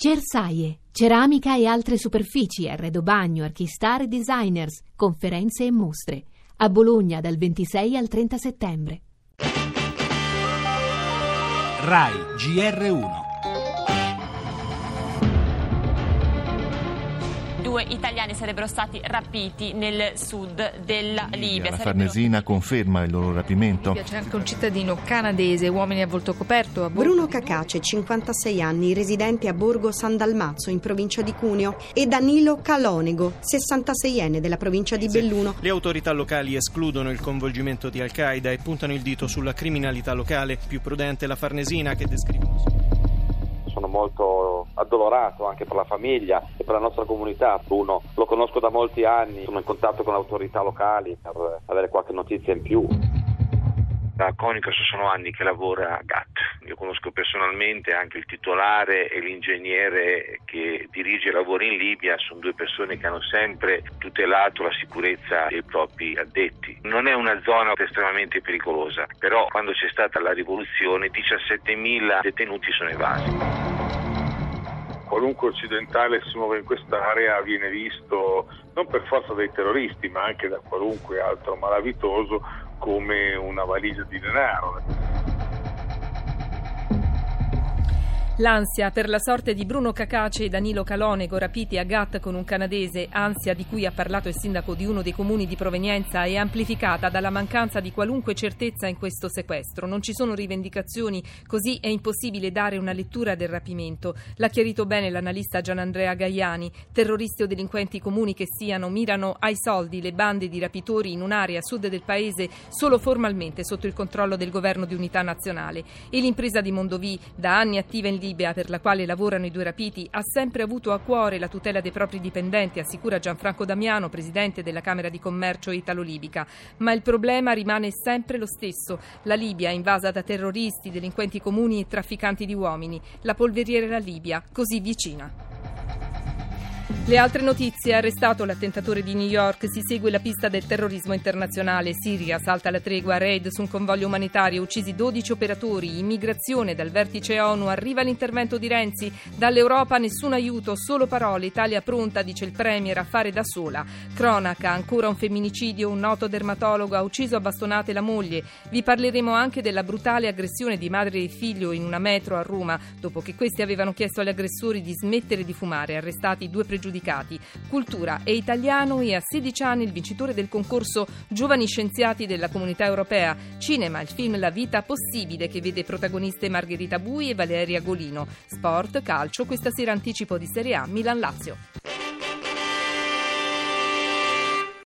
Cersaie, ceramica e altre superfici, arredo bagno, archistar e designers, conferenze e mostre. A Bologna dal 26 al 30 settembre. RAI GR1 due italiani sarebbero stati rapiti nel sud della Libia. La Farnesina conferma il loro rapimento. C'è anche un cittadino canadese, uomini a volto coperto. A Bruno Cacace, 56 anni, residente a Borgo San Dalmazzo, in provincia di Cuneo, e Danilo Calonego, 66enne della provincia di Belluno. Le autorità locali escludono il coinvolgimento di Al-Qaeda e puntano il dito sulla criminalità locale. Più prudente la Farnesina che descrivono sono molto addolorato anche per la famiglia e per la nostra comunità. Bruno lo conosco da molti anni, sono in contatto con le autorità locali per avere qualche notizia in più. Da Conicos sono anni che lavora a GATT. Io conosco personalmente anche il titolare e l'ingegnere che dirige i lavori in Libia, sono due persone che hanno sempre tutelato la sicurezza dei propri addetti. Non è una zona estremamente pericolosa, però quando c'è stata la rivoluzione 17.000 detenuti sono evasi qualunque occidentale si muove in quest'area viene visto non per forza dai terroristi ma anche da qualunque altro malavitoso come una valigia di denaro. L'ansia per la sorte di Bruno Cacace e Danilo Calonego rapiti a Gat con un canadese, ansia di cui ha parlato il sindaco di uno dei comuni di provenienza, è amplificata dalla mancanza di qualunque certezza in questo sequestro. Non ci sono rivendicazioni, così è impossibile dare una lettura del rapimento. L'ha chiarito bene l'analista Gianandrea Gaiani. Terroristi o delinquenti comuni che siano mirano ai soldi le bande di rapitori in un'area a sud del paese solo formalmente sotto il controllo del governo di unità nazionale. E l'impresa di Mondovì, da anni attiva in Libia, Libia, per la quale lavorano i due rapiti, ha sempre avuto a cuore la tutela dei propri dipendenti, assicura Gianfranco Damiano, presidente della Camera di Commercio italo-libica. Ma il problema rimane sempre lo stesso. La Libia, invasa da terroristi, delinquenti comuni e trafficanti di uomini. La polveriera Libia, così vicina. Le altre notizie, arrestato l'attentatore di New York, si segue la pista del terrorismo internazionale. Siria salta la tregua, raid su un convoglio umanitario, uccisi 12 operatori, immigrazione dal vertice ONU, arriva l'intervento di Renzi, dall'Europa nessun aiuto, solo parole, Italia pronta, dice il Premier, a fare da sola. Cronaca, ancora un femminicidio, un noto dermatologo ha ucciso a bastonate la moglie. Vi parleremo anche della brutale aggressione di madre e figlio in una metro a Roma, dopo che questi avevano chiesto agli aggressori di smettere di fumare, arrestati due pregiudicati pregiudicati. Cultura e italiano e a 16 anni il vincitore del concorso Giovani Scienziati della Comunità Europea. Cinema, il film La vita possibile che vede protagoniste Margherita Bui e Valeria Golino. Sport, calcio, questa sera anticipo di Serie A Milan-Lazio.